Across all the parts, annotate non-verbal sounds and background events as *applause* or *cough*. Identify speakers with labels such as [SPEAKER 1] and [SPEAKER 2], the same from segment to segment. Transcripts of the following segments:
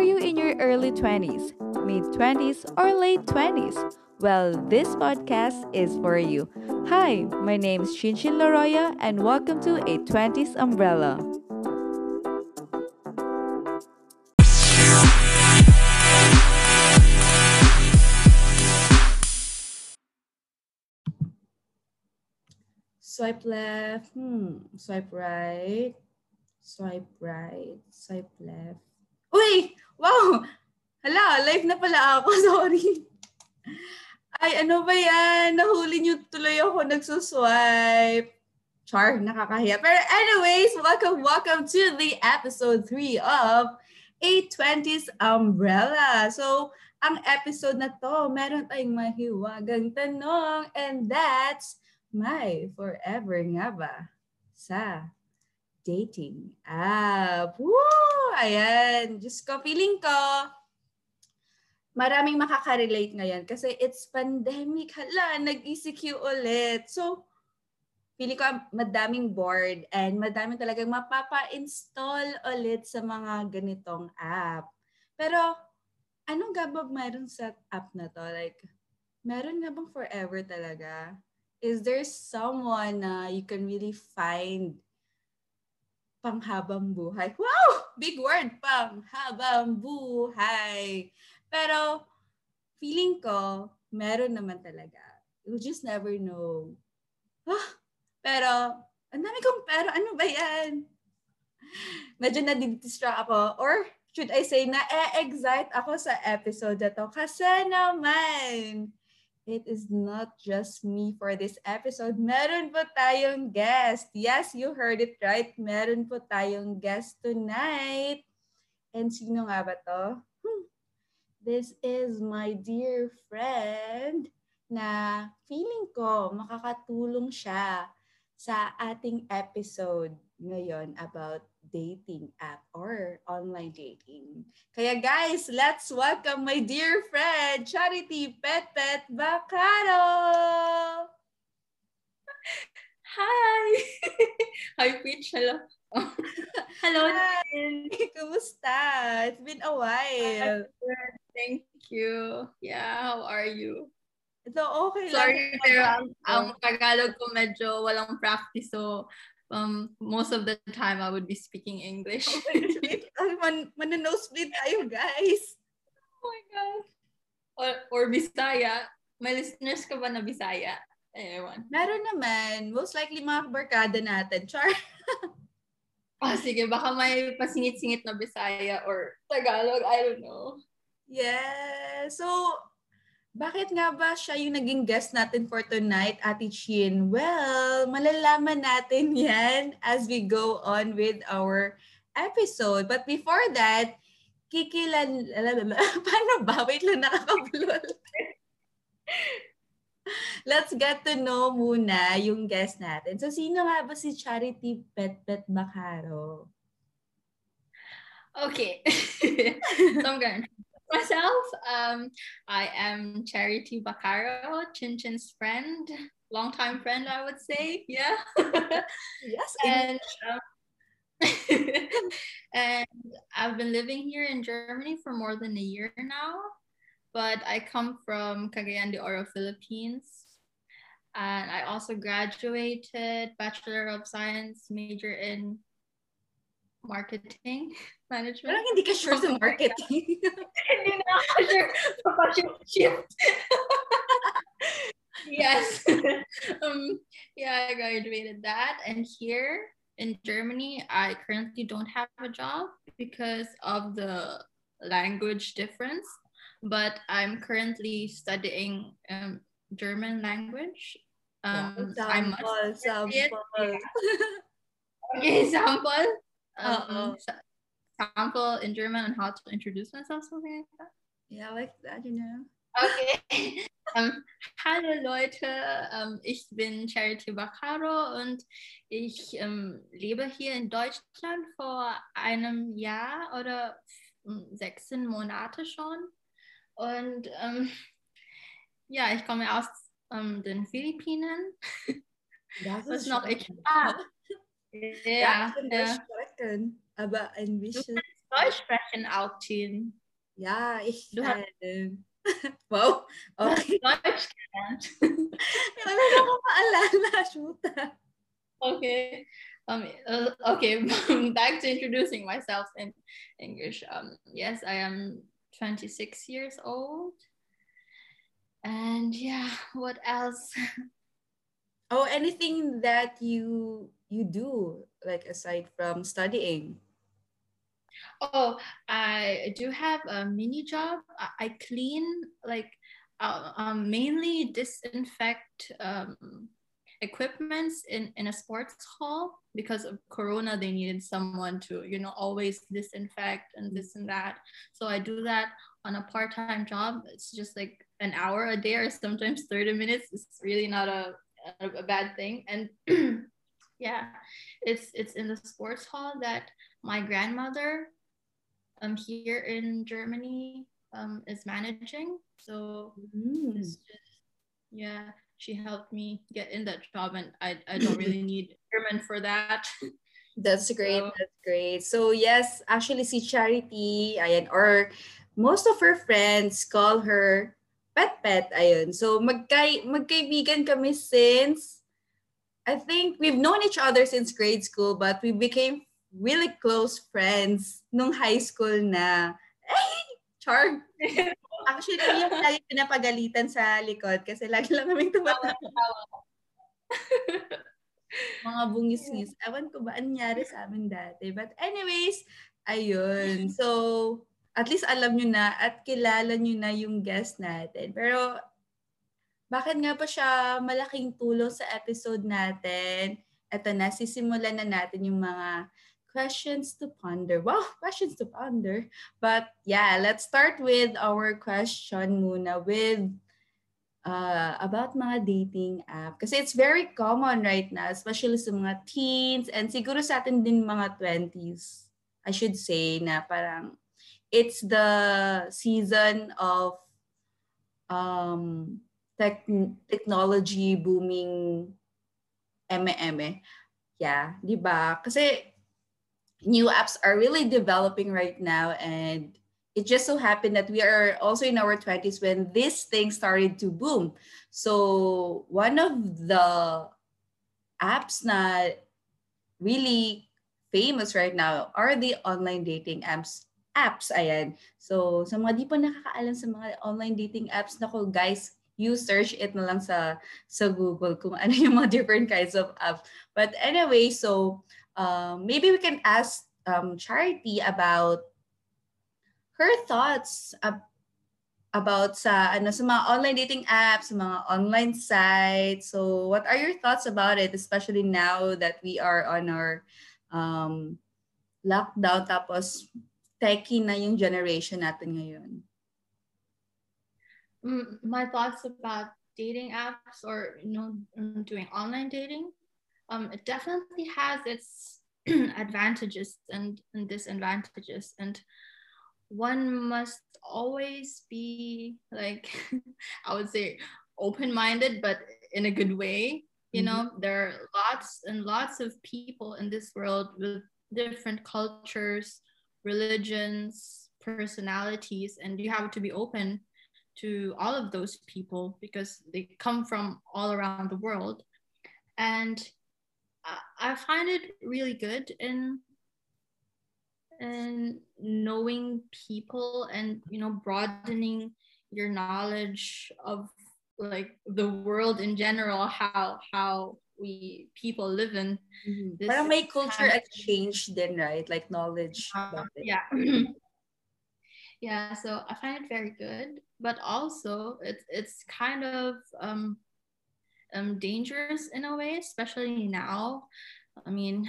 [SPEAKER 1] Are you in your early 20s, mid 20s, or late 20s? Well, this podcast is for you. Hi, my name is Chinchin Laroya, and welcome to a 20s Umbrella.
[SPEAKER 2] Swipe left. Hmm. Swipe right. Swipe right. Swipe left. Uy! Wow! Hala, live na pala ako. *laughs* Sorry. Ay, ano ba yan? Nahuli niyo tuloy ako nagsuswipe. Char, nakakahiya. Pero anyways, welcome, welcome to the episode 3 of 820's Umbrella. So, ang episode na to, meron tayong mahiwagang tanong and that's my forever nga ba sa dating app. Woo! Ayan. Diyos ko, feeling ko, maraming makaka-relate ngayon kasi it's pandemic. Hala, nag-ECQ ulit. So, feeling ko madaming bored and madaming talagang mapapa-install ulit sa mga ganitong app. Pero, anong gabag meron sa app na to? Like, meron nga bang forever talaga? is there someone na you can really find panghabang buhay? Wow! Big word, panghabang buhay. Pero feeling ko, meron naman talaga. You just never know. Ah, pero, ang dami kong pero, ano ba yan? Medyo nadidistract ako. Or, should I say, na-excite ako sa episode na to. Kasi naman, it is not just me for this episode. Meron po tayong guest. Yes, you heard it right. Meron po tayong guest tonight. And sino nga ba to? Hmm. This is my dear friend na feeling ko makakatulong siya sa ating episode ngayon about dating app or online dating. Kaya guys, let's welcome my dear friend, Charity Pet Pet Bacaro!
[SPEAKER 3] Hi! *laughs* Hi, Peach. Hello. *laughs* Hello.
[SPEAKER 2] Hi. Kumusta? It's been a while.
[SPEAKER 3] Thank you. Yeah, how are you?
[SPEAKER 2] Ito, okay
[SPEAKER 3] Sorry,
[SPEAKER 2] lang.
[SPEAKER 3] pero ang, ang Tagalog ko medyo walang practice. So, um, most of the time I would be speaking English. *laughs*
[SPEAKER 2] Ay, man, mananosplit tayo, guys.
[SPEAKER 3] oh my God. Or, or Bisaya. May listeners ka ba na Bisaya? Ewan.
[SPEAKER 2] Meron naman. Most likely mga barkada natin. Char. *laughs*
[SPEAKER 3] Ah, sige, baka may pasingit-singit na Bisaya or Tagalog. I don't know.
[SPEAKER 2] Yeah. So, bakit nga ba siya yung naging guest natin for tonight, Ate Chin? Well, malalaman natin *laughs* yan as we go on with our episode. But before that, kikilan... *laughs* Paano ba? Wait lang, nakakabulol. *laughs* Let's get to know muna yung guest natin. So, sino nga ba si Charity Pet Pet Bacaro?
[SPEAKER 3] Okay. so I'm going myself. Um, I am Charity Bacaro, Chin Chin's friend, longtime friend, I would say. Yeah. *laughs*
[SPEAKER 2] Yes. *laughs*
[SPEAKER 3] and um, *laughs* and I've been living here in Germany for more than a year now. But I come from Cagayan de Oro, Philippines. And I also graduated Bachelor of Science major in marketing management.
[SPEAKER 2] Parang hindi ka sure sa marketing.
[SPEAKER 3] Hindi na ako sure sa pa-shift. yes. *laughs* um, yeah, I graduated that. And here in Germany, I currently don't have a job because of the language difference. But I'm currently studying um, German language. Um, I'm
[SPEAKER 2] sample, sample.
[SPEAKER 3] okay, sample. Um, sample in German on how to introduce myself, something like that.
[SPEAKER 2] Yeah, like that, you know.
[SPEAKER 3] Okay. *laughs* ähm, hallo Leute, ähm, ich bin Charity Bacaro und ich ähm, lebe hier in Deutschland vor einem Jahr oder ähm, 16 Monate schon. Und ähm, ja, ich komme aus ähm, den Philippinen.
[SPEAKER 2] Das ist
[SPEAKER 3] noch? Ich, ah,
[SPEAKER 2] Ja,
[SPEAKER 3] ja,
[SPEAKER 2] ich bin
[SPEAKER 3] ja.
[SPEAKER 2] Deutsch sprechen, aber ein bisschen
[SPEAKER 3] Deutsch sprechen auch, Tin.
[SPEAKER 2] Ja, ich
[SPEAKER 3] Du hast-
[SPEAKER 2] kann. wow.
[SPEAKER 3] Du hast
[SPEAKER 2] Okay.
[SPEAKER 3] Deutsch gelernt.
[SPEAKER 2] Na akong maalala. Shoot.
[SPEAKER 3] okay. Um, uh, okay, *laughs* back to introducing myself in English. Um, yes, I am 26 years old. And yeah, what else?
[SPEAKER 2] Oh, anything that you you do like aside from studying?
[SPEAKER 3] Oh, I do have a mini job. I, clean, like, uh, um, mainly disinfect um, equipments in, in a sports hall because of Corona. They needed someone to, you know, always disinfect and this and that. So I do that on a part time job. It's just like an hour a day or sometimes 30 minutes. It's really not a, a, a bad thing. And *clears throat* yeah, it's it's in the sports hall that my grandmother um here in Germany um is managing. So
[SPEAKER 2] Mm.
[SPEAKER 3] just yeah, she helped me get in that job and I, I don't really *laughs* need German for that.
[SPEAKER 2] That's great.
[SPEAKER 3] So-
[SPEAKER 2] That's great. So yes, actually si Charity, ayan, or most of her friends call her Pet Pet, ayun. So magkay magkaibigan kami since I think we've known each other since grade school, but we became really close friends nung high school na. Ay, char. *laughs* Actually, yung lagi pinapagalitan sa likod kasi lagi lang kaming tumatawa. *laughs* mga bungis-ngis. Ewan ko ba ang nangyari sa amin dati. But anyways, ayun. *laughs* So, at least alam nyo na at kilala nyo na yung guest natin. Pero, bakit nga pa siya malaking tulong sa episode natin? Ito na, sisimulan na natin yung mga questions to ponder. *laughs* Wow, questions to ponder. But yeah, let's start with our question muna with uh, about mga dating app. Kasi it's very common right now, especially sa mga teens and siguro sa atin din mga 20s. I should say na parang it's the season of um, tech, technology booming eme-eme. Yeah, di ba? Kasi new apps are really developing right now and it just so happened that we are also in our 20s when this thing started to boom. So one of the apps na really famous right now are the online dating apps. Apps, ayan. So, sa mga di pa nakakaalam sa mga online dating apps, nako guys, you search it na lang sa, sa Google kung ano yung mga different kinds of apps. But anyway, so um, maybe we can ask um, Charity about her thoughts ab- about sa ano sa mga online dating apps, sa mga online sites. So, what are your thoughts about it, especially now that we are on our um, lockdown tapos techie na yung generation natin ngayon?
[SPEAKER 3] Mm, my thoughts about dating apps or you know doing online dating um it definitely has its *clears throat* advantages and, and disadvantages. And one must always be like *laughs* i would say open-minded but in a good way. You know there are lots and lots of people in this world with different cultures religions personalities and you have to be open to all of those people because they come from all around the world. And I- i find it really good in in knowing people and you know broadening your knowledge of like the world in general how how we people live in This
[SPEAKER 2] Parang may culture
[SPEAKER 3] kind of-
[SPEAKER 2] exchange din, right? Like knowledge
[SPEAKER 3] Uh, yeah. *clears throat* Yeah so i find it very good but also it's it's kind of um um dangerous in a way especially now i mean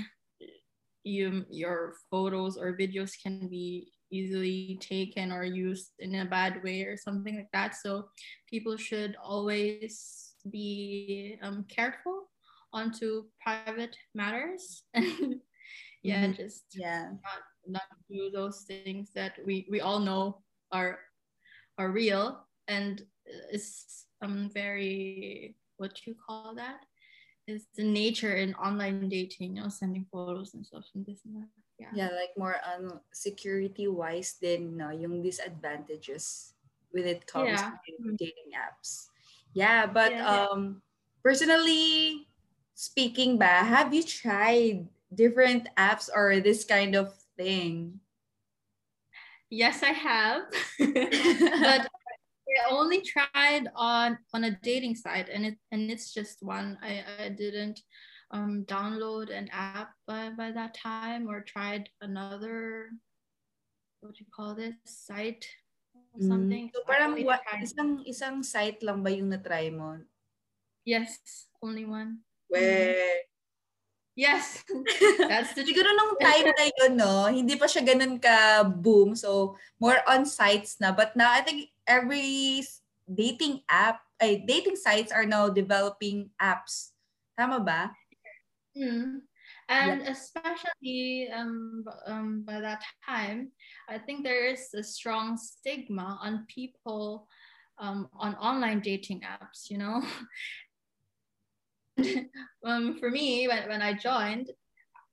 [SPEAKER 3] you your photos or videos can be easily taken or used in a bad way or something like that so people should always be um, careful onto private matters *laughs* yeah
[SPEAKER 2] Mhm.
[SPEAKER 3] just
[SPEAKER 2] Yeah.
[SPEAKER 3] not, not do those things that we we all know are are real and it's um very what you call that is the nature in online dating, you know, sending photos and stuff and this and that. Yeah.
[SPEAKER 2] Yeah, like more on security wise than no, yung disadvantages when it comes
[SPEAKER 3] Yeah.
[SPEAKER 2] to dating apps. Yeah, but
[SPEAKER 3] Yeah,
[SPEAKER 2] um personally speaking ba, have you tried different apps or this kind of thing?
[SPEAKER 3] Yes, I have. *laughs* *laughs* but only tried on on a dating site and it and it's just one. I, I didn't um download an app by, by that time or tried another what do you call this site or something.
[SPEAKER 2] Mm. So parang
[SPEAKER 3] only
[SPEAKER 2] wa- isang isang site lang ba yung na-try mo?
[SPEAKER 3] yes, only one.
[SPEAKER 2] Where
[SPEAKER 3] Yes. *laughs* That's the
[SPEAKER 2] Siguro nung time na yun, no, hindi pa siya ganun ka-boom. So, more on sites na. But now, I think every dating app, ay, dating sites are now developing apps. Tama ba?
[SPEAKER 3] Mm. And especially um, um, by that time, I think there is a strong stigma on people um, on online dating apps, you know. *laughs* um, for me, when, when I joined,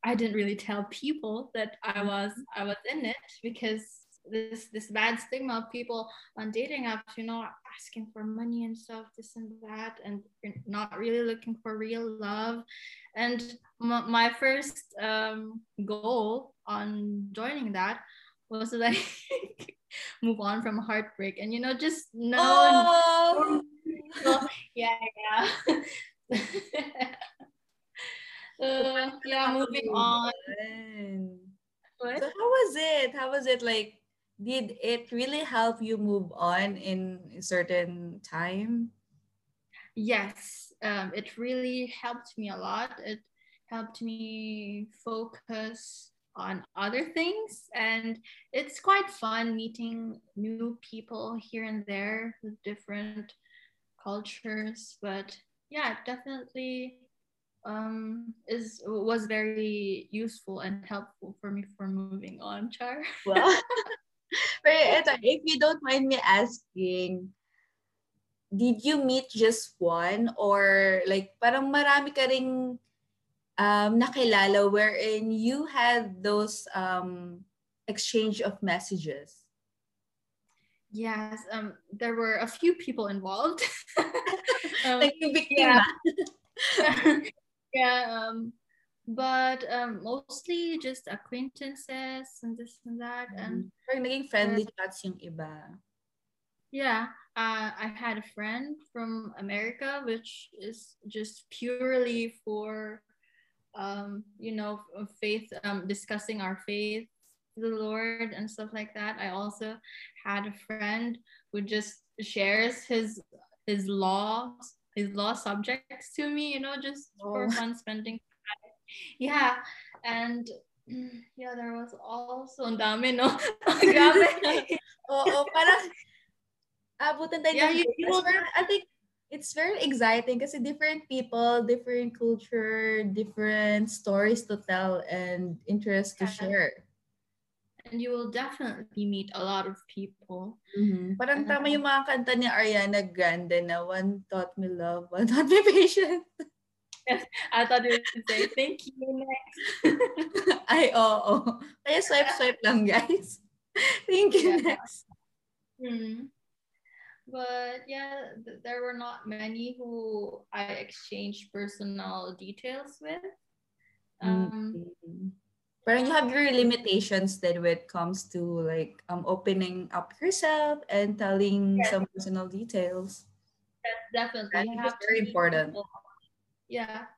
[SPEAKER 3] I didn't really tell people that I was I was in it because this this bad stigma of people on dating apps, you know, asking for money and stuff, this and that, and not really looking for real love. And m- my first um, goal on joining that was to *laughs* like move on from heartbreak and you know just know
[SPEAKER 2] Oh! *laughs*
[SPEAKER 3] yeah yeah *laughs* uh, yeah moving on
[SPEAKER 2] So, how was it? How was it? Like, did it really help you move on in a certain time?
[SPEAKER 3] yes um, it really helped me a lot it helped me focus on other things and it's quite fun meeting new people here and there with different cultures but yeah it definitely um is was very useful and helpful for me for moving on char
[SPEAKER 2] Well, *laughs* *laughs* pero ito, if you don't mind me asking, did you meet just one or like parang marami ka ring um, nakilala wherein you had those um, exchange of messages?
[SPEAKER 3] yes um there were a few people involved *laughs* *laughs* Um,
[SPEAKER 2] Like yung biktima?
[SPEAKER 3] yeah. yeah um but um mostly just acquaintances and this and that and
[SPEAKER 2] Parang naging friendly chats yung iba.
[SPEAKER 3] yeah uh, i had a friend from america which is just purely for um you know faith um discussing our faith the lord and stuff like that i also had a friend who just shares his his law his law subjects to me you know just for
[SPEAKER 2] Oh.
[SPEAKER 3] fun spending. *laughs* yeah and mm, yeah there was also *laughs* ang dami no grabe
[SPEAKER 2] Oo, parang abutan tayo
[SPEAKER 3] Yeah, you- you will-
[SPEAKER 2] I think it's very exciting kasi different people, different culture, different stories to tell and interests to share.
[SPEAKER 3] and you will definitely meet a lot of people
[SPEAKER 2] Hmm.
[SPEAKER 3] Parang
[SPEAKER 2] tama yung mga kanta ni Ariana Grande na one taught me love, one taught me *laughs* patience. *laughs*
[SPEAKER 3] I thought you would say thank you next. *laughs*
[SPEAKER 2] Ay, oo. Kaya swipe, swipe lang, guys. *laughs* Thank you,
[SPEAKER 3] Yeah.
[SPEAKER 2] next.
[SPEAKER 3] Hmm. But yeah, th- there were not many who I exchanged personal details with. Um,
[SPEAKER 2] Mm. Parang you have your limitations then when it comes to like um opening up yourself and telling
[SPEAKER 3] Yes.
[SPEAKER 2] some personal details.
[SPEAKER 3] definitely
[SPEAKER 2] I
[SPEAKER 3] you
[SPEAKER 2] think
[SPEAKER 3] have
[SPEAKER 2] it's
[SPEAKER 3] to
[SPEAKER 2] very important.
[SPEAKER 3] Yeah,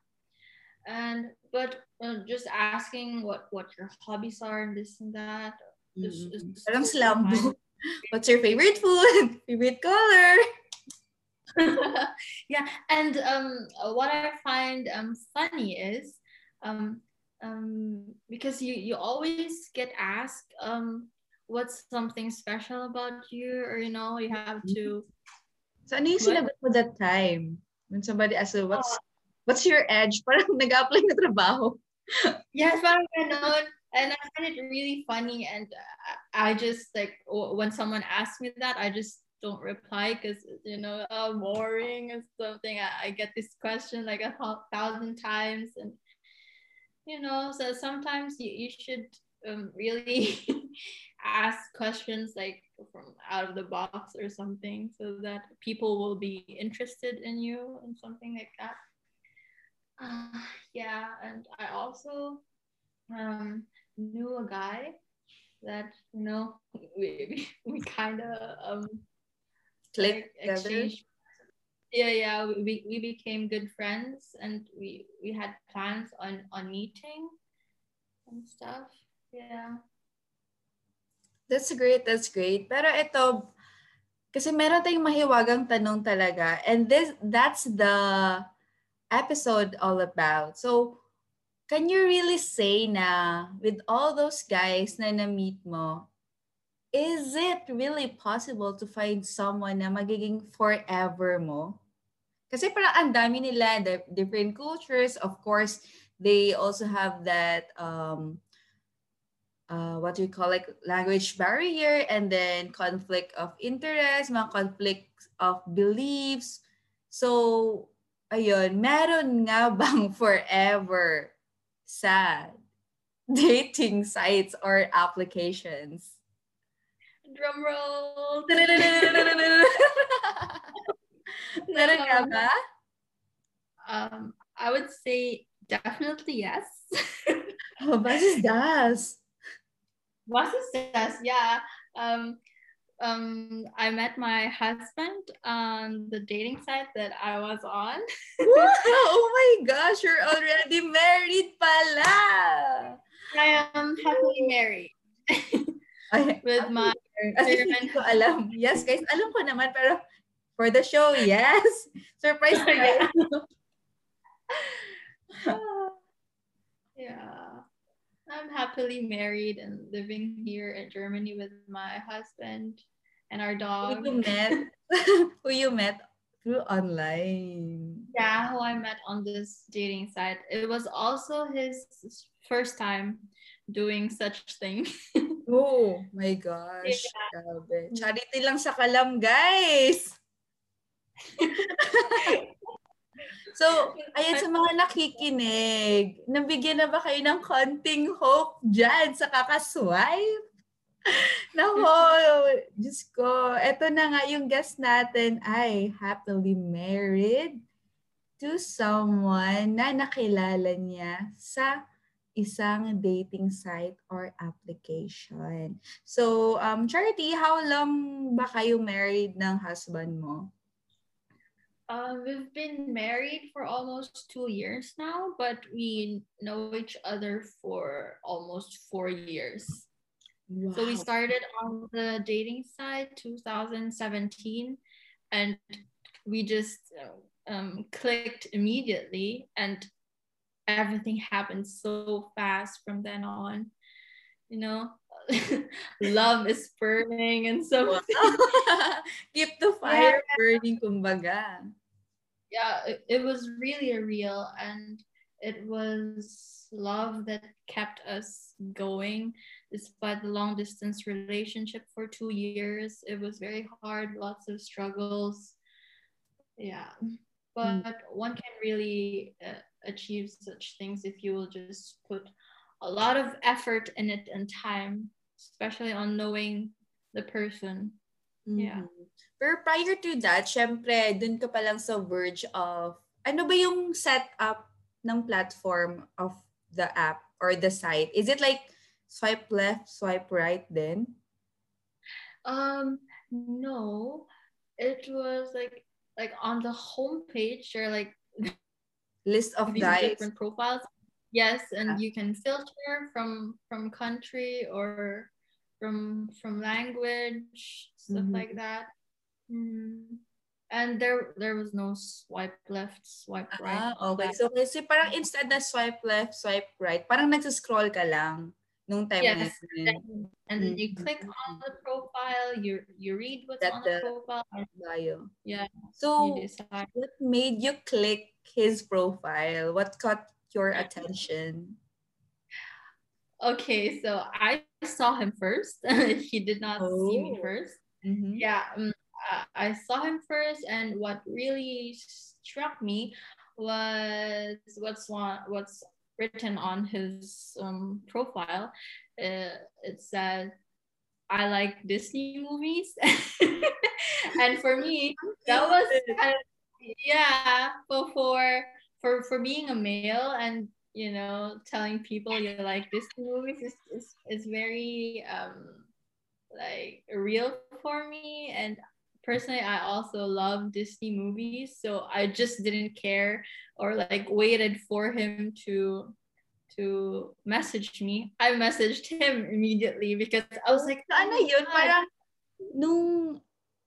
[SPEAKER 3] and but uh, just asking what what your hobbies are and this and that. is- is
[SPEAKER 2] Mm. Slam
[SPEAKER 3] fine. *laughs*
[SPEAKER 2] What's your favorite food? *laughs* favorite color? *laughs*
[SPEAKER 3] yeah, and um, what I find um funny is um um because you you always get asked um what's something special about you or you know you have to
[SPEAKER 2] So ano yung sinagot mo that time? When somebody asks what's what's your edge? *laughs* Parang nag-apply na trabaho.
[SPEAKER 3] yes parang ganon. and I find it really funny and I just like when someone asks me that I just don't reply because you know oh, boring or something. I, I get this question like a thousand times, and you know, so sometimes you, you should um, really *laughs* ask questions like from out of the box or something so that people will be interested in you and something like that. Uh, *sighs* yeah, and I also um, knew a guy that you know *laughs* we we kind of um
[SPEAKER 2] click
[SPEAKER 3] like, exchange. Yeah, yeah, we, we became good friends and we we had plans on on meeting and stuff. Yeah.
[SPEAKER 2] That's great, that's great. Pero ito, kasi meron tayong mahiwagang tanong talaga. And this that's the episode all about. So, can you really say na with all those guys na na-meet mo, is it really possible to find someone na magiging forever mo? Kasi parang ang dami nila, different cultures. Of course, they also have that, um, uh, what do you call like language barrier and then conflict of interest, mga conflict of beliefs. So, ayun, meron nga *laughs* bang forever sa dating sites or applications?
[SPEAKER 3] Drum roll! *laughs*
[SPEAKER 2] Meron ka ba?
[SPEAKER 3] Um, I would say definitely yes.
[SPEAKER 2] oh, was ist das?
[SPEAKER 3] Was ist das? Yeah. Um, um, I met my husband on the dating site that I was on. *laughs*
[SPEAKER 2] oh my gosh, you're already married pala!
[SPEAKER 3] I am happily married. *laughs* With my
[SPEAKER 2] alam. Yes, guys, alam ko naman, pero for the show, yes. *laughs* Surprise tayo.
[SPEAKER 3] yeah. I'm happily married and living here in Germany with my husband and our dog.
[SPEAKER 2] Who you met? *laughs* who you met through online?
[SPEAKER 3] Yeah, who I met on this dating site. It was also his first time doing such thing. *laughs*
[SPEAKER 2] oh my gosh. Yeah. Charity lang sa kalam, guys. *laughs* So, ayan sa mga nakikinig, nabigyan na ba kayo ng konting hope dyan sa kakaswipe? *laughs* Nako, Diyos ko, eto na nga yung guest natin ay happily married to someone na nakilala niya sa isang dating site or application. So, um, Charity, how long ba kayo married ng husband mo?
[SPEAKER 3] Uh, we've been married for almost two years now, but we know each other for almost four years. Wow. So we started on the dating side 2017, and we just um, clicked immediately, and everything happened so fast from then on. You know, *laughs* love is burning and so *laughs*
[SPEAKER 2] keep the fire yeah. burning kumbaga
[SPEAKER 3] yeah, it, it was really a real and it was love that kept us going despite the long distance relationship for two years. It was very hard, lots of struggles. Yeah, but mm. one can really uh, achieve such things if you will just put a lot of effort in it and time, especially on knowing the person. Mm-hmm. Yeah.
[SPEAKER 2] Pero prior to that, syempre, dun ka pa lang sa verge of, ano ba yung setup ng platform of the app or the site? Is it like swipe left, swipe right then?
[SPEAKER 3] Um, no. It was like like on the homepage there are like
[SPEAKER 2] list of
[SPEAKER 3] different profiles. Yes, and yeah. you can filter from from country or from from language, stuff mm-hmm. like that. Mm. And there there was no swipe left, swipe right.
[SPEAKER 2] Ah, okay. So kasi parang instead na swipe left, swipe right, parang nagsa-scroll ka lang nung time
[SPEAKER 3] yes. na yun. And then you mm-hmm. click on the profile, you you read what's That on the, the profile.
[SPEAKER 2] Bio.
[SPEAKER 3] Yeah.
[SPEAKER 2] So what made you click his profile? What caught your attention?
[SPEAKER 3] Okay, so I saw him first. *laughs* he did not oh. see me oh. first. Mm-hmm. Yeah, um, I saw him first, and what really struck me was what's one what's written on his um, profile. Uh, it said, "I like Disney movies," *laughs* and for me, that was kind of, yeah. For for for being a male and you know telling people you like Disney movies is is, is very um like real for me and personally i also love disney movies so i just didn't care or like waited for him to to message me. I messaged him immediately because i was like
[SPEAKER 2] ano yun? parang nung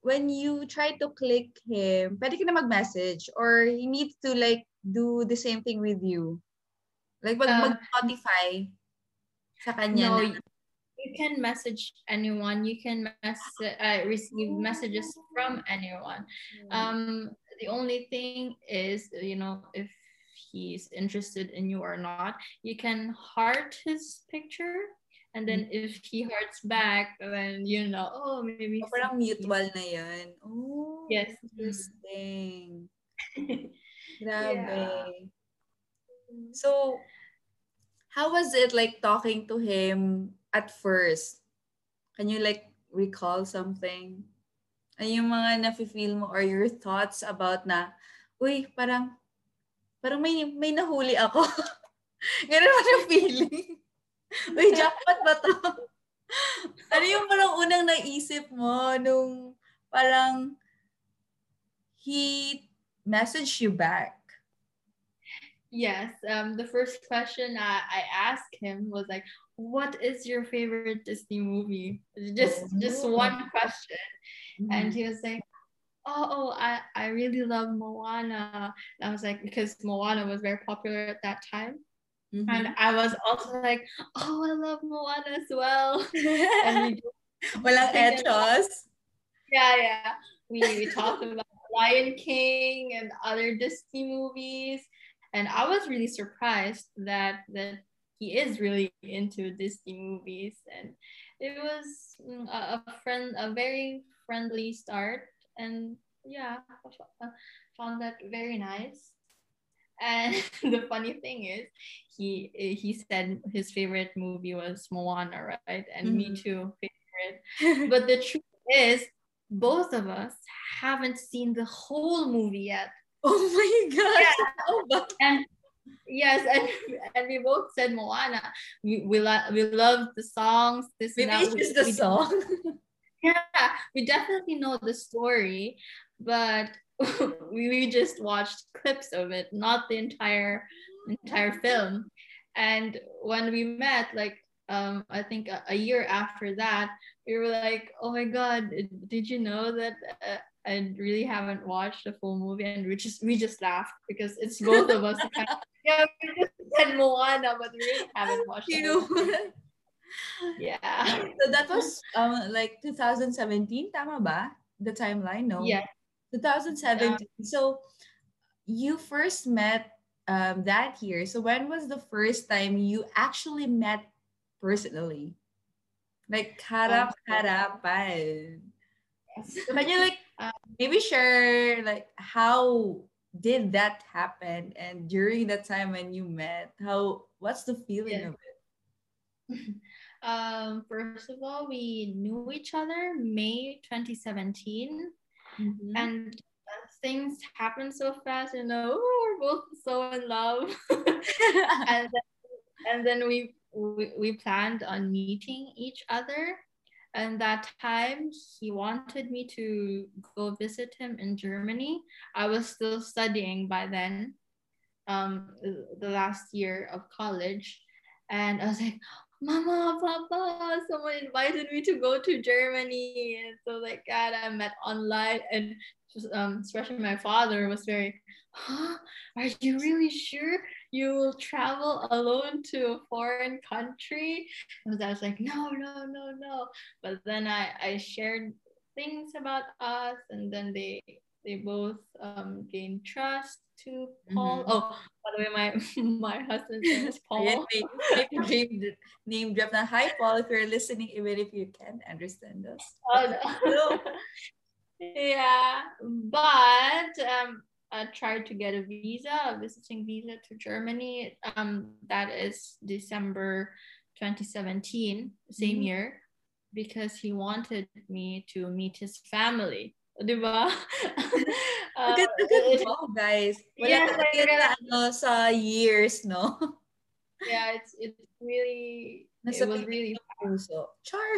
[SPEAKER 2] when you try to click him pwede ka na mag-message or he needs to like do the same thing with you. Like mag, uh, mag-notify sa kanya
[SPEAKER 3] no, na, you can message anyone. You can mess uh, receive messages from anyone. Um the only thing is you know if he's interested in you or not you can heart his picture. And then mm. if he hearts back then you know oh maybe
[SPEAKER 2] oh, parang mutual na yan oh
[SPEAKER 3] yes.
[SPEAKER 2] interesting. *laughs* Grabe. Yeah. so how was it like talking to him at first, can you like recall something? Ano yung mga nafe-feel mo or your thoughts about na, uy, parang, parang may, may nahuli ako. *laughs* Ganun ba yung feeling? *laughs* uy, jackpot ba to? *laughs* ano yung parang unang naisip mo nung parang he messaged you back?
[SPEAKER 3] Yes. Um, the first question I, I asked him was like, what is your favorite Disney movie? Just oh. just one question. Mm-hmm. And he was like, Oh, oh, I, I really love Moana. And I was like, because Moana was very popular at that time. Mm-hmm. And I was also like, oh, I love Moana as well. *laughs* and
[SPEAKER 2] we *laughs* Walang *laughs* etos.
[SPEAKER 3] Yeah, yeah. We, we talked about Lion King and other Disney movies. And I was really surprised that that he is really into Disney movies, and it was mm, a, a friend, a very friendly start, and yeah, I found that very nice. And *laughs* the funny thing is, he he said his favorite movie was Moana, right? And mm-hmm. me too, favorite. *laughs* but the truth is, both of us haven't seen the whole movie yet.
[SPEAKER 2] Oh my god! Yeah. *laughs* Oh,
[SPEAKER 3] and Yes, and and we both said Moana. We we, lo- we love the songs.
[SPEAKER 2] This maybe it's just the we, song. *laughs*
[SPEAKER 3] yeah, we definitely know the story, but *laughs* we, we just watched clips of it, not the entire entire film. And when we met, like um, I think a, a year after that, we were like, "Oh my God, did you know that uh, I really haven't watched the full movie, and we just we just laughed because it's both of us. Kind of, *laughs* yeah, we just said Moana, but we really haven't watched it. *laughs* yeah.
[SPEAKER 2] So that was um like 2017, tama ba? The timeline, no?
[SPEAKER 3] Yeah.
[SPEAKER 2] 2017. So you first met um that year. So when was the first time you actually met personally? Like harap harapan. So can you like *laughs* um, maybe share like how did that happen and during that time when you met how what's the feeling yeah. of
[SPEAKER 3] it *laughs* um first of all we knew each other may 2017 mm-hmm. and things happen so fast you know *laughs* we're both so in love and then, and then we, we we planned on meeting each other and that time he wanted me to go visit him in Germany. I was still studying by then, um, the last year of college. And I was like, Mama, Papa, someone invited me to go to Germany. And so like God, I met online and just, um, especially my father was very, huh? Are you really sure you will travel alone to a foreign country? And I was like, no, no, no, no. But then I, I shared things about us and then they they both um, gained trust to Paul. Mm-hmm. Oh, by the way, my *laughs* my husband's name is *laughs* Paul.
[SPEAKER 2] name, name drop. Hi, Paul, if you're listening, even if you can't understand us. Oh, no. *laughs*
[SPEAKER 3] yeah, but um, I tried to get a visa, a visiting visa to Germany. Um, that is December 2017, same
[SPEAKER 2] Mhm.
[SPEAKER 3] year, because he wanted me to meet his family. Diba? *laughs* Uh,
[SPEAKER 2] Agad-agad
[SPEAKER 3] it-
[SPEAKER 2] mo, guys. Wala
[SPEAKER 3] Yeah,
[SPEAKER 2] talaga yun
[SPEAKER 3] talaga.
[SPEAKER 2] na ano, sa years, no? *laughs*
[SPEAKER 3] yeah, it's it's really
[SPEAKER 2] Nasa
[SPEAKER 3] it was really
[SPEAKER 2] puso. Char!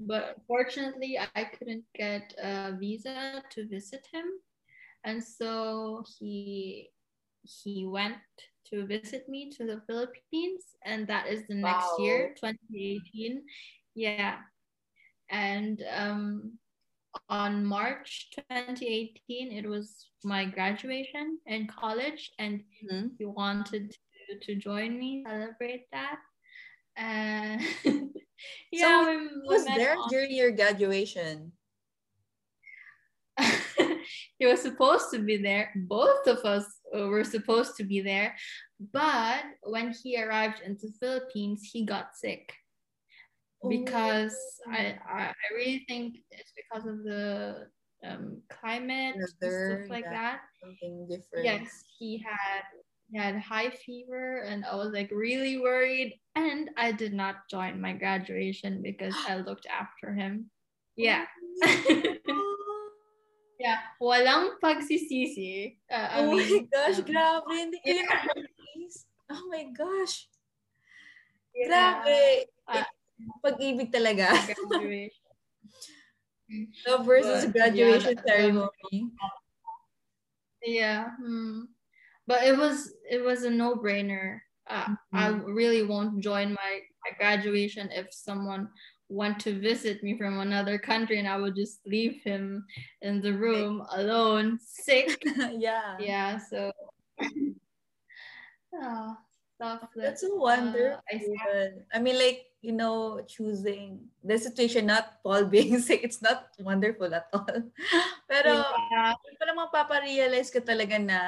[SPEAKER 3] but fortunately i couldn't get a visa to visit him and so he he went to visit me to the philippines and that is the next
[SPEAKER 2] Wow.
[SPEAKER 3] year 2018 yeah and um on march 2018 it was my graduation in college and
[SPEAKER 2] Mhm.
[SPEAKER 3] he wanted to, to join me celebrate that *laughs* and yeah we
[SPEAKER 2] was there
[SPEAKER 3] on-
[SPEAKER 2] during your graduation?
[SPEAKER 3] He was supposed to be there. Both of us uh, were supposed to be there. But when he arrived into philippines he got sick. Because I, I I really think it's because of the um, climate and
[SPEAKER 2] Weather,
[SPEAKER 3] stuff like
[SPEAKER 2] yeah.
[SPEAKER 3] that.
[SPEAKER 2] Something different.
[SPEAKER 3] yes he had he had high fever and i was like really worried. And i did not join my graduation because i looked after him. Yeah *laughs* yeah walang pagsisisi uh, I
[SPEAKER 2] oh my
[SPEAKER 3] mean,
[SPEAKER 2] gosh,
[SPEAKER 3] um,
[SPEAKER 2] grabe. Hindi ko
[SPEAKER 3] yeah.
[SPEAKER 2] Oh my gosh.
[SPEAKER 3] yeah,
[SPEAKER 2] Grabe.
[SPEAKER 3] uh,
[SPEAKER 2] Pag-ibig talaga.
[SPEAKER 3] graduation
[SPEAKER 2] Love *laughs* versus
[SPEAKER 3] But,
[SPEAKER 2] graduation
[SPEAKER 3] yeah,
[SPEAKER 2] ceremony.
[SPEAKER 3] yeah hmm. but it was it was a no-brainer uh, i really won't join my, my graduation if someone went to visit me from another country and i would just leave him in the room alone sick *laughs*
[SPEAKER 2] yeah.
[SPEAKER 3] yeah so *clears throat* oh, stuff that,
[SPEAKER 2] That's so
[SPEAKER 3] uh. I
[SPEAKER 2] I mean, like, you know, choosing the situation, not Paul being *laughs* sick, it's not wonderful at all. *laughs* Pero,
[SPEAKER 3] yeah,
[SPEAKER 2] yun pa lang mapaparealize ka talaga na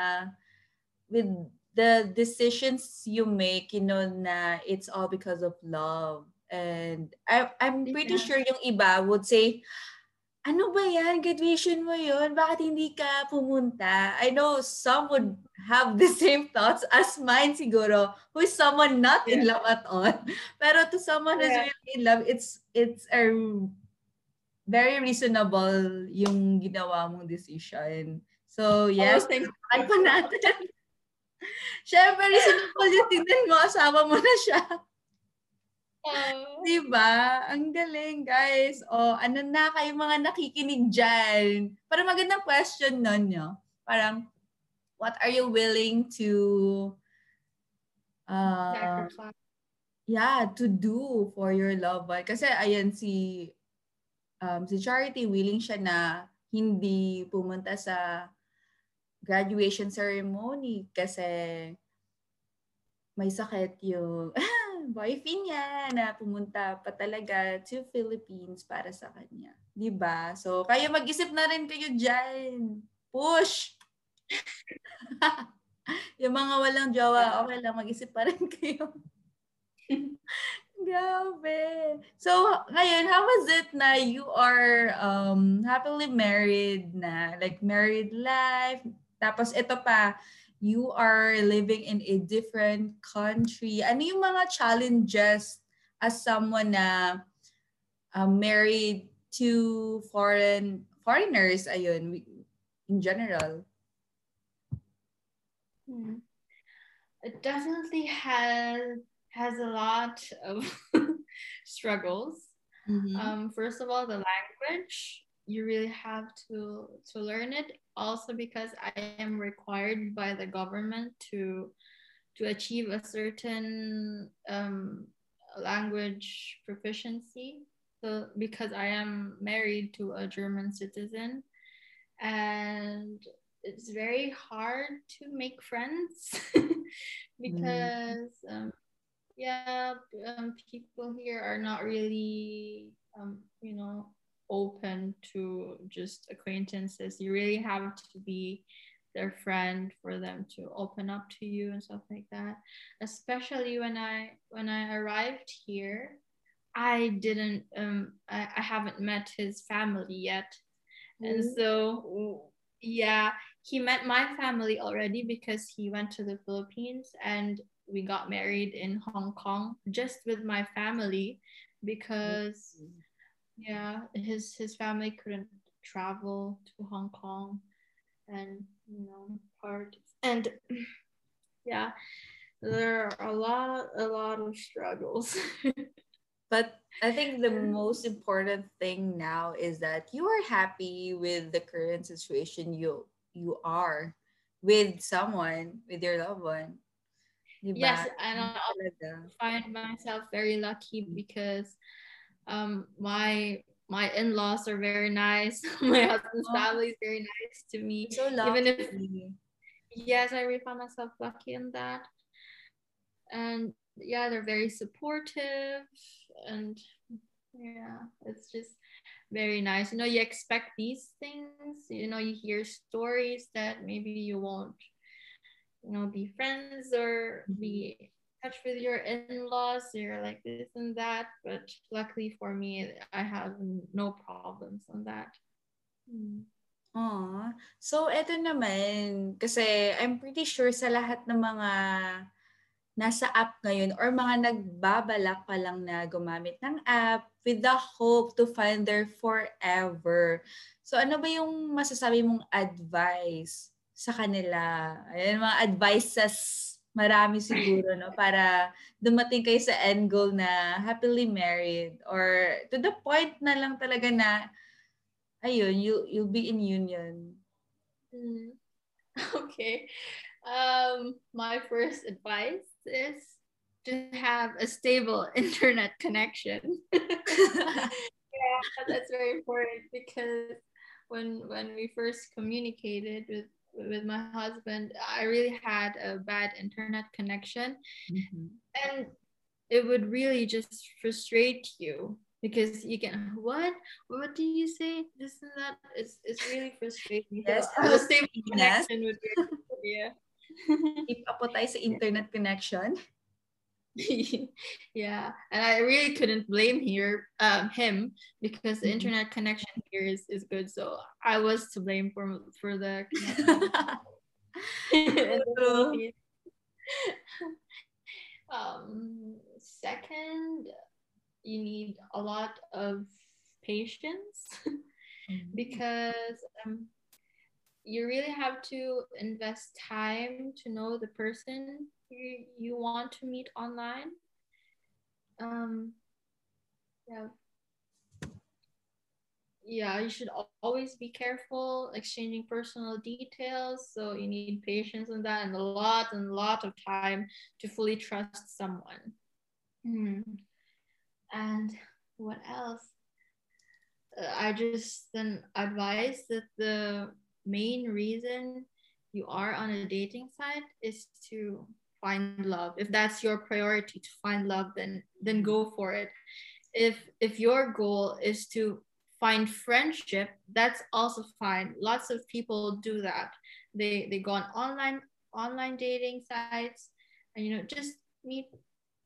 [SPEAKER 2] with the decisions you make, you know, na it's all because of love. And I, I'm pretty
[SPEAKER 3] Yeah.
[SPEAKER 2] sure yung iba would say, ano ba yan? Graduation mo yun? Bakit hindi ka pumunta? I know some would have the same thoughts as mine siguro, who is someone not in
[SPEAKER 3] Yeah.
[SPEAKER 2] love at all. *laughs* Pero to someone who's
[SPEAKER 3] Yeah.
[SPEAKER 2] really in love, it's it's a very reasonable yung ginawa mong decision. So, yes,
[SPEAKER 3] Oh,
[SPEAKER 2] pa natin? *laughs* Siyempre, reasonable yung tingnan mo, asawa mo na siya.
[SPEAKER 3] Oh.
[SPEAKER 2] Diba? Ang galing, guys. O, ano na kayo mga nakikinig dyan? Parang magandang question nun, no? Parang, what are you willing to, uh, yeah, to do for your loved one? Kasi, ayan, si, um, si Charity, willing siya na hindi pumunta sa graduation ceremony kasi may sakit yung *laughs* boyfriend niya na pumunta pa talaga to Philippines para sa kanya. 'Di ba? So, kayo mag-isip na rin kayo dyan. Push! *laughs* yung mga walang jowa, okay lang, mag-isip pa rin *laughs* kayo. Grabe. So, ngayon, how was it na you are um, happily married na, like married life, tapos ito pa, you are living in a different country. Ano yung mga challenges as someone na uh, married to foreign foreigners, ayun, in general?
[SPEAKER 3] Hmm. It definitely has has a lot of *laughs* struggles.
[SPEAKER 2] Mhm.
[SPEAKER 3] Um, first of all, the language you really have to to learn it. Also, because I am required by the government to to achieve a certain um, language proficiency. So, because I am married to a German citizen, and it's very hard to make friends *laughs* because um, yeah um, people here are not really um, you know open to just acquaintances. You really have to be their friend for them to open up to you and stuff like that. Especially when i when i arrived here I didn't um I, I haven't met his family yet. And so yeah, he met my family already because he went to the Philippines and we got married in Hong Kong just with my family because yeah, his his family couldn't travel to Hong Kong and you know part and *clears throat* yeah there are a lot a lot of struggles *laughs*
[SPEAKER 2] But I think the most important thing now is that you are happy with the current situation you you are with someone, with your loved one. Diba?
[SPEAKER 3] yes and I find myself very lucky because um my my in-laws are very nice. *laughs* My husband's
[SPEAKER 2] Oh.
[SPEAKER 3] family is very nice to me.
[SPEAKER 2] So
[SPEAKER 3] Even if- yes i really found myself lucky in that. And yeah they're very supportive and yeah it's just very nice. You know you expect these things. You know you hear stories that maybe you won't you know be friends or be in touch with your in-laws you're like this and that but luckily for me i have no problems on that Mm.
[SPEAKER 2] Aw. So, eto naman, kasi I'm pretty sure sa lahat ng mga nasa app ngayon or mga nagbabalak pa lang na gumamit ng app with the hope to find their forever. So, ano ba yung masasabi mong advice sa kanila? Ayan, mga advices, marami siguro, no? Para dumating kayo sa end goal na happily married or to the point na lang talaga na ayun, you, you'll be in union.
[SPEAKER 3] Mm. *laughs* Okay. Um, my first advice is to have a stable *laughs* internet connection. *laughs* yeah, that's very important because when when we first communicated with with my husband, I really had a bad internet connection. Mm-hmm. And it would really just frustrate you because you can what? What do you say? This and that. It's it's really frustrating.
[SPEAKER 2] Yes,
[SPEAKER 3] so, stable *laughs*
[SPEAKER 2] Yes.
[SPEAKER 3] connection would be idea *laughs*
[SPEAKER 2] Keep up tayo sa internet connection. *laughs*
[SPEAKER 3] yeah and i really couldn't blame here um him because the
[SPEAKER 2] Mhm.
[SPEAKER 3] internet connection here is, is good so i was to blame for for the connection in the
[SPEAKER 2] True.
[SPEAKER 3] Philippines. um, second, you need a lot of patience *laughs* because um, you really have to invest time to know the person you, you want to meet online. Um, yeah. Yeah, you should always be careful exchanging personal details. So you need patience on that and a lot and a lot of time to fully trust someone. Hmm. And what else? Uh, I just then advise that the main reason you are on a dating site is to find love. If that's your priority to find love, then then go for it. If if your goal is to find friendship, that's also fine. Lots of people do that. They they go on online online dating sites and you know just meet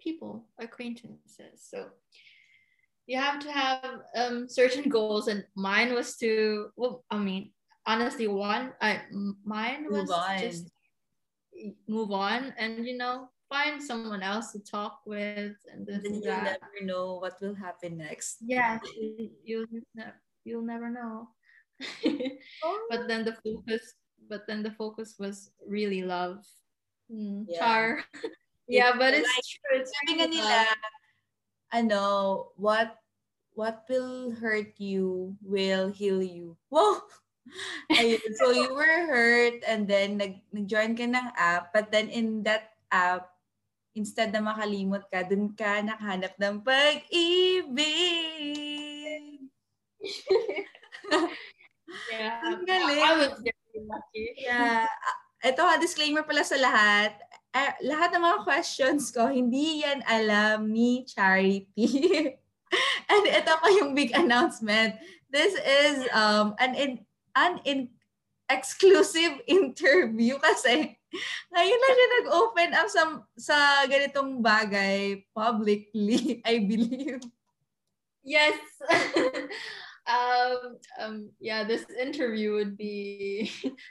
[SPEAKER 3] people, acquaintances. So you have to have um, certain goals, and mine was to. Well, I mean, honestly, one. I mine was
[SPEAKER 2] Move on.
[SPEAKER 3] just move on, and you know, find someone else to talk with, and
[SPEAKER 2] Then
[SPEAKER 3] that.
[SPEAKER 2] never know what will happen next.
[SPEAKER 3] yeah you- you'll ne- you'll never know. *laughs* but then the focus, but then the focus was really love. Mm,
[SPEAKER 2] Yeah.
[SPEAKER 3] Char. *laughs* yeah, but it's
[SPEAKER 2] like,
[SPEAKER 3] true. It's
[SPEAKER 2] Sabi nga
[SPEAKER 3] really
[SPEAKER 2] nila, ano, what what will hurt you will heal you. Whoa! Ayun. So you were hurt and then nag, nag-join ka ng app but then in that app, instead na makalimot ka, dun ka nakahanap ng pag-ibig.
[SPEAKER 3] yeah,
[SPEAKER 2] Ang
[SPEAKER 3] I,
[SPEAKER 2] galing.
[SPEAKER 3] I was very lucky.
[SPEAKER 2] Yeah. Ah, Ito ha, disclaimer pala sa lahat. Ah, lahat ng mga questions ko, hindi yan alam ni Charity. *laughs* And ito pa yung big announcement. This is um an in, an in, exclusive *laughs* interview kasi ngayon lang siya nag-open up sa, sa ganitong bagay publicly, *laughs* I believe.
[SPEAKER 3] yes. *laughs* um, um, yeah, this interview would be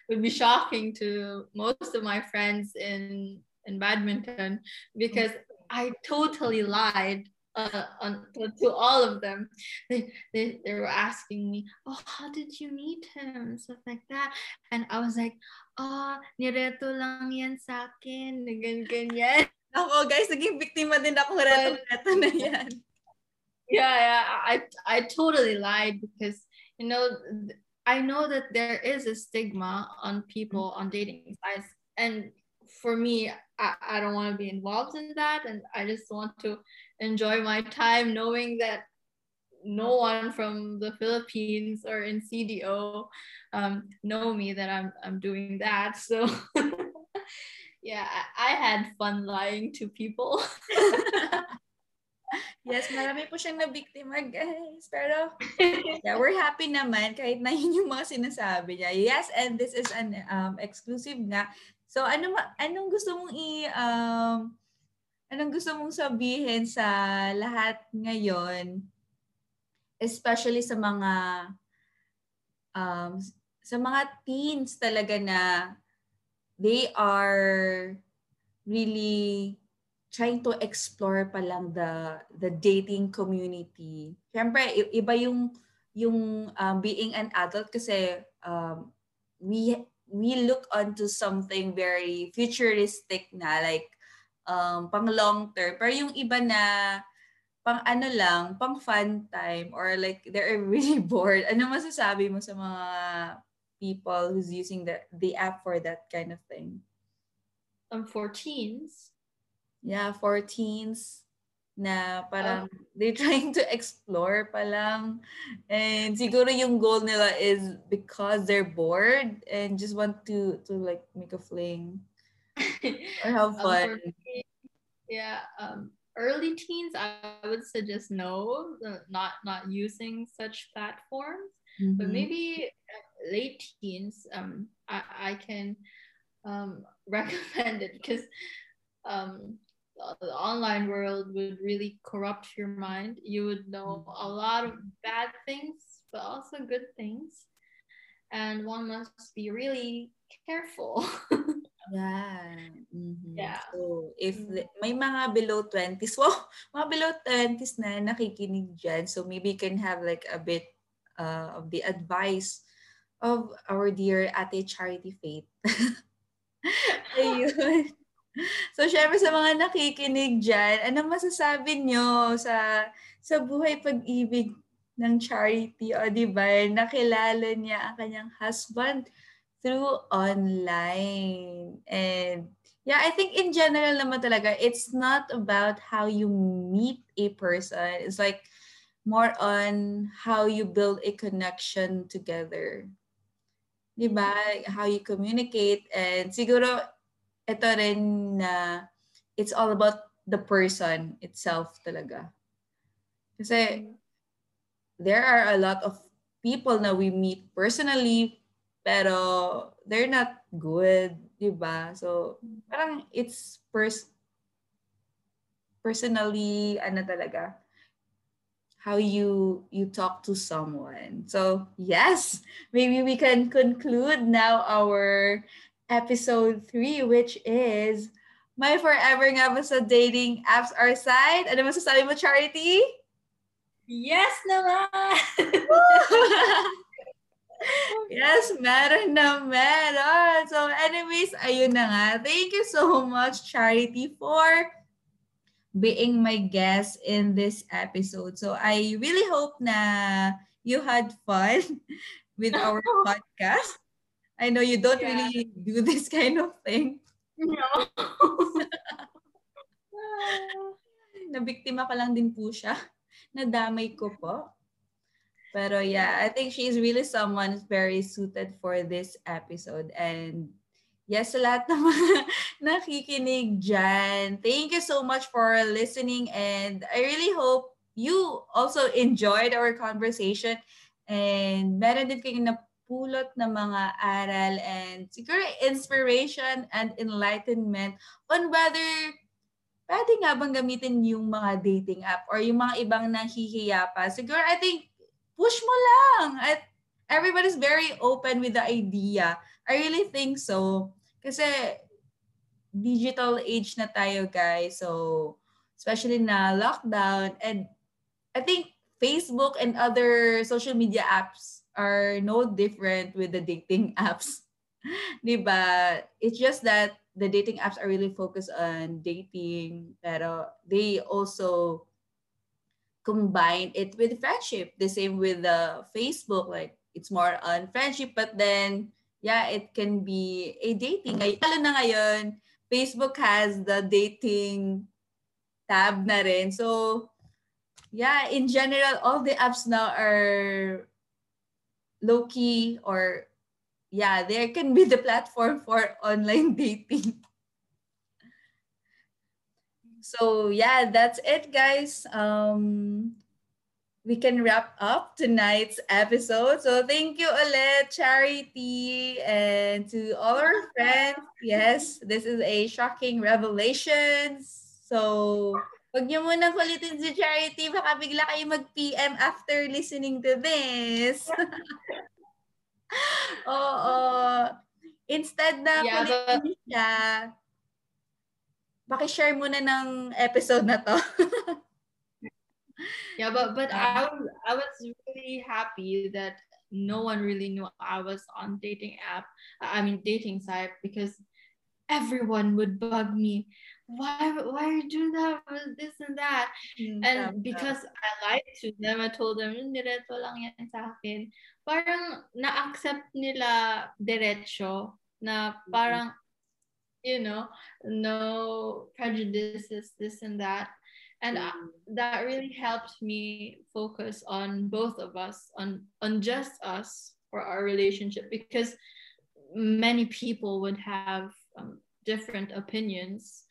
[SPEAKER 3] would be shocking to most of my friends in in badminton because I totally lied uh, on, to, all of them. They, they they were asking me, "Oh, how did you meet him?" Stuff like that, and I was like, "Oh, nireto lang yan sa akin, ganyan ganyan."
[SPEAKER 2] Ako *laughs* guys, naging biktima din ako reto-reto na yan.
[SPEAKER 3] Yeah, yeah, I I totally lied because you know I know that there is a stigma on people on dating sites, and for me, I, I don't want to be involved in that, and I just want to enjoy my time knowing that no one from the Philippines or in CDO um, know me that I'm I'm doing that. *laughs* So yeah, I, had fun lying to people. *laughs*
[SPEAKER 2] yes, marami po siyang nabiktima, guys. Pero, *laughs* yeah, we're happy naman kahit na yun yung mga sinasabi niya. Yes, and this is an um, exclusive nga. So, ano anong gusto mong i- um, Anong gusto mong sabihin sa lahat ngayon, especially sa mga um, sa mga teens talaga na they are really trying to explore pa lang the the dating community. Siyempre, iba yung yung um, being an adult kasi um, we we look onto something very futuristic na like um, pang long term. Pero yung iba na pang ano lang, pang fun time or like they're *laughs* really bored. Ano masasabi mo sa mga people who's using the the app for that kind of thing?
[SPEAKER 3] Um, for teens?
[SPEAKER 2] Yeah, for teens na parang oh. *laughs* they're trying to explore pa lang. And siguro yung goal nila is because they're bored and just want to to like make a fling. *laughs* or have fun. Um,
[SPEAKER 3] yeah, um, early teens, I would suggest no, not not using such platforms. Mm-hmm. But maybe uh, late teens, um, I, I can um, *laughs* recommend it because um, the online world would really corrupt your mind. You would know a lot of bad things, but also good things. And one must be really careful. *laughs*
[SPEAKER 2] Yeah. Mm-hmm.
[SPEAKER 3] Yeah.
[SPEAKER 2] So, if mm-hmm. may mga below 20s, *laughs* wow, mga below 20s na nakikinig dyan, so maybe you can have like a bit uh, of the advice of our dear Ate Charity Faith. *laughs* Ayun. So, syempre sa mga nakikinig dyan, ano masasabi nyo sa sa buhay pag-ibig ng Charity? O, di ba? Nakilala niya ang kanyang husband through online. And yeah, I think in general naman talaga, it's not about how you meet a person. It's like more on how you build a connection together. Diba? How you communicate. And siguro, ito rin na it's all about the person itself talaga. Kasi there are a lot of people na we meet personally pero they're not good, 'di ba? So parang it's pers personally ano talaga how you you talk to someone. So, yes, maybe we can conclude now our episode 3 which is my forever nga ba sa dating apps are side? Ano masasabi mo, Charity?
[SPEAKER 3] Yes naman! *laughs*
[SPEAKER 2] yes, meron na meron. So anyways, ayun na nga. Thank you so much, Charity, for being my guest in this episode. So I really hope na you had fun *laughs* with our *laughs* podcast. I know you don't yeah. really do *laughs* this kind of thing.
[SPEAKER 3] No. *laughs*
[SPEAKER 2] Nabiktima ka lang din po siya. *laughs* Nadamay ko po. Pero yeah, I think she's really someone very suited for this episode. And yes, sa lahat ng mga nakikinig dyan, thank you so much for listening. And I really hope you also enjoyed our conversation. And meron din kayong napulot na mga aral and siguro inspiration and enlightenment on whether pwede nga bang gamitin yung mga dating app or yung mga ibang nahihiya pa? Siguro, I think, push mo lang. At everybody's very open with the idea. I really think so. Kasi, digital age na tayo, guys. So, especially na lockdown. And I think Facebook and other social media apps are no different with the dating *laughs* apps. diba? It's just that the dating apps are really focused on dating, pero they also combine it with friendship. The same with the Facebook, like it's more on friendship, but then yeah, it can be a dating. Lalo na ngayon, Facebook has the dating tab na rin. So, yeah, in general, all the apps now are low-key or yeah, there can be the platform for online *laughs* dating. So yeah, that's it, guys. Um, we can wrap up tonight's episode. So thank you, ulit, Charity, and to all our friends. Yes, this is a shocking revelation. So Huwag niyo munang kulitin si Charity. Baka bigla kayo mag-PM after listening to this. *laughs* Oo. Instead na yeah, kulitin but... siya, pakishare muna ng episode na to. *laughs*
[SPEAKER 3] yeah, but but I was I was really happy that no one really knew I was on dating app. I mean dating site because everyone would bug me why why are you doing that with this and that? Mm, and because I lied to them I told them diretso lang yan sa akin. Parang na-accept nila diretso na parang mm-hmm. you know no prejudices this and that. And mm-hmm. that really helped me focus on both of us on on just us for our relationship because many people would have um, different opinions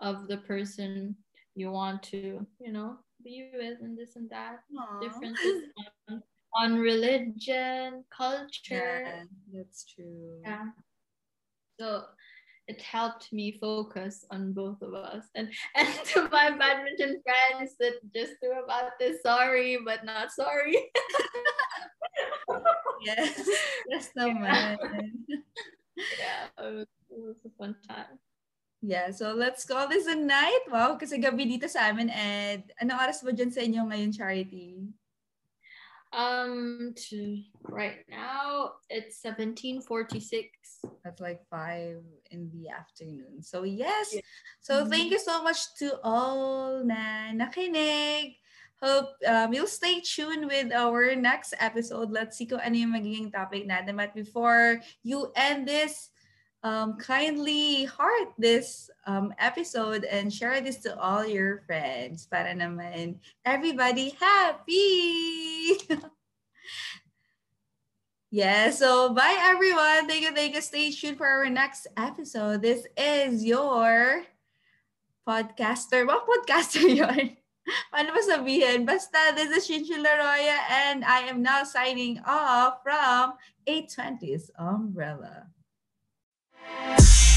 [SPEAKER 3] of the person you want to, you know, be with and this and that. Aww. Differences on, on religion, culture.
[SPEAKER 2] Yeah, that's true.
[SPEAKER 3] Yeah. So it helped me focus on both of us. And *laughs* and to my badminton friends that just knew about this, sorry, but not sorry. *laughs*
[SPEAKER 2] yes. Yes, no *laughs* man.
[SPEAKER 3] yeah, it was, it was a fun time.
[SPEAKER 2] Yeah, so let's call this a night. Wow, kasi gabi dito sa amin. And ano oras ba dyan sa inyo ngayon, Charity?
[SPEAKER 3] Um, to right now it's 1746.
[SPEAKER 2] That's like five in the afternoon. So yes. Yeah. So mm-hmm. thank you so much to all na nakinig. Hope um, you'll stay tuned with our next episode. Let's see kung ano yung magiging topic natin. But before you end this, um, kindly heart this um, episode and share this to all your friends para naman everybody happy. *laughs* yeah, so bye everyone. Thank you, thank you. Stay tuned for our next episode. This is your podcaster. What podcaster *laughs* yon? Paano ba sabihin? Basta, this is Chinchin Laroya and I am now signing off from 820's Umbrella. Thank you.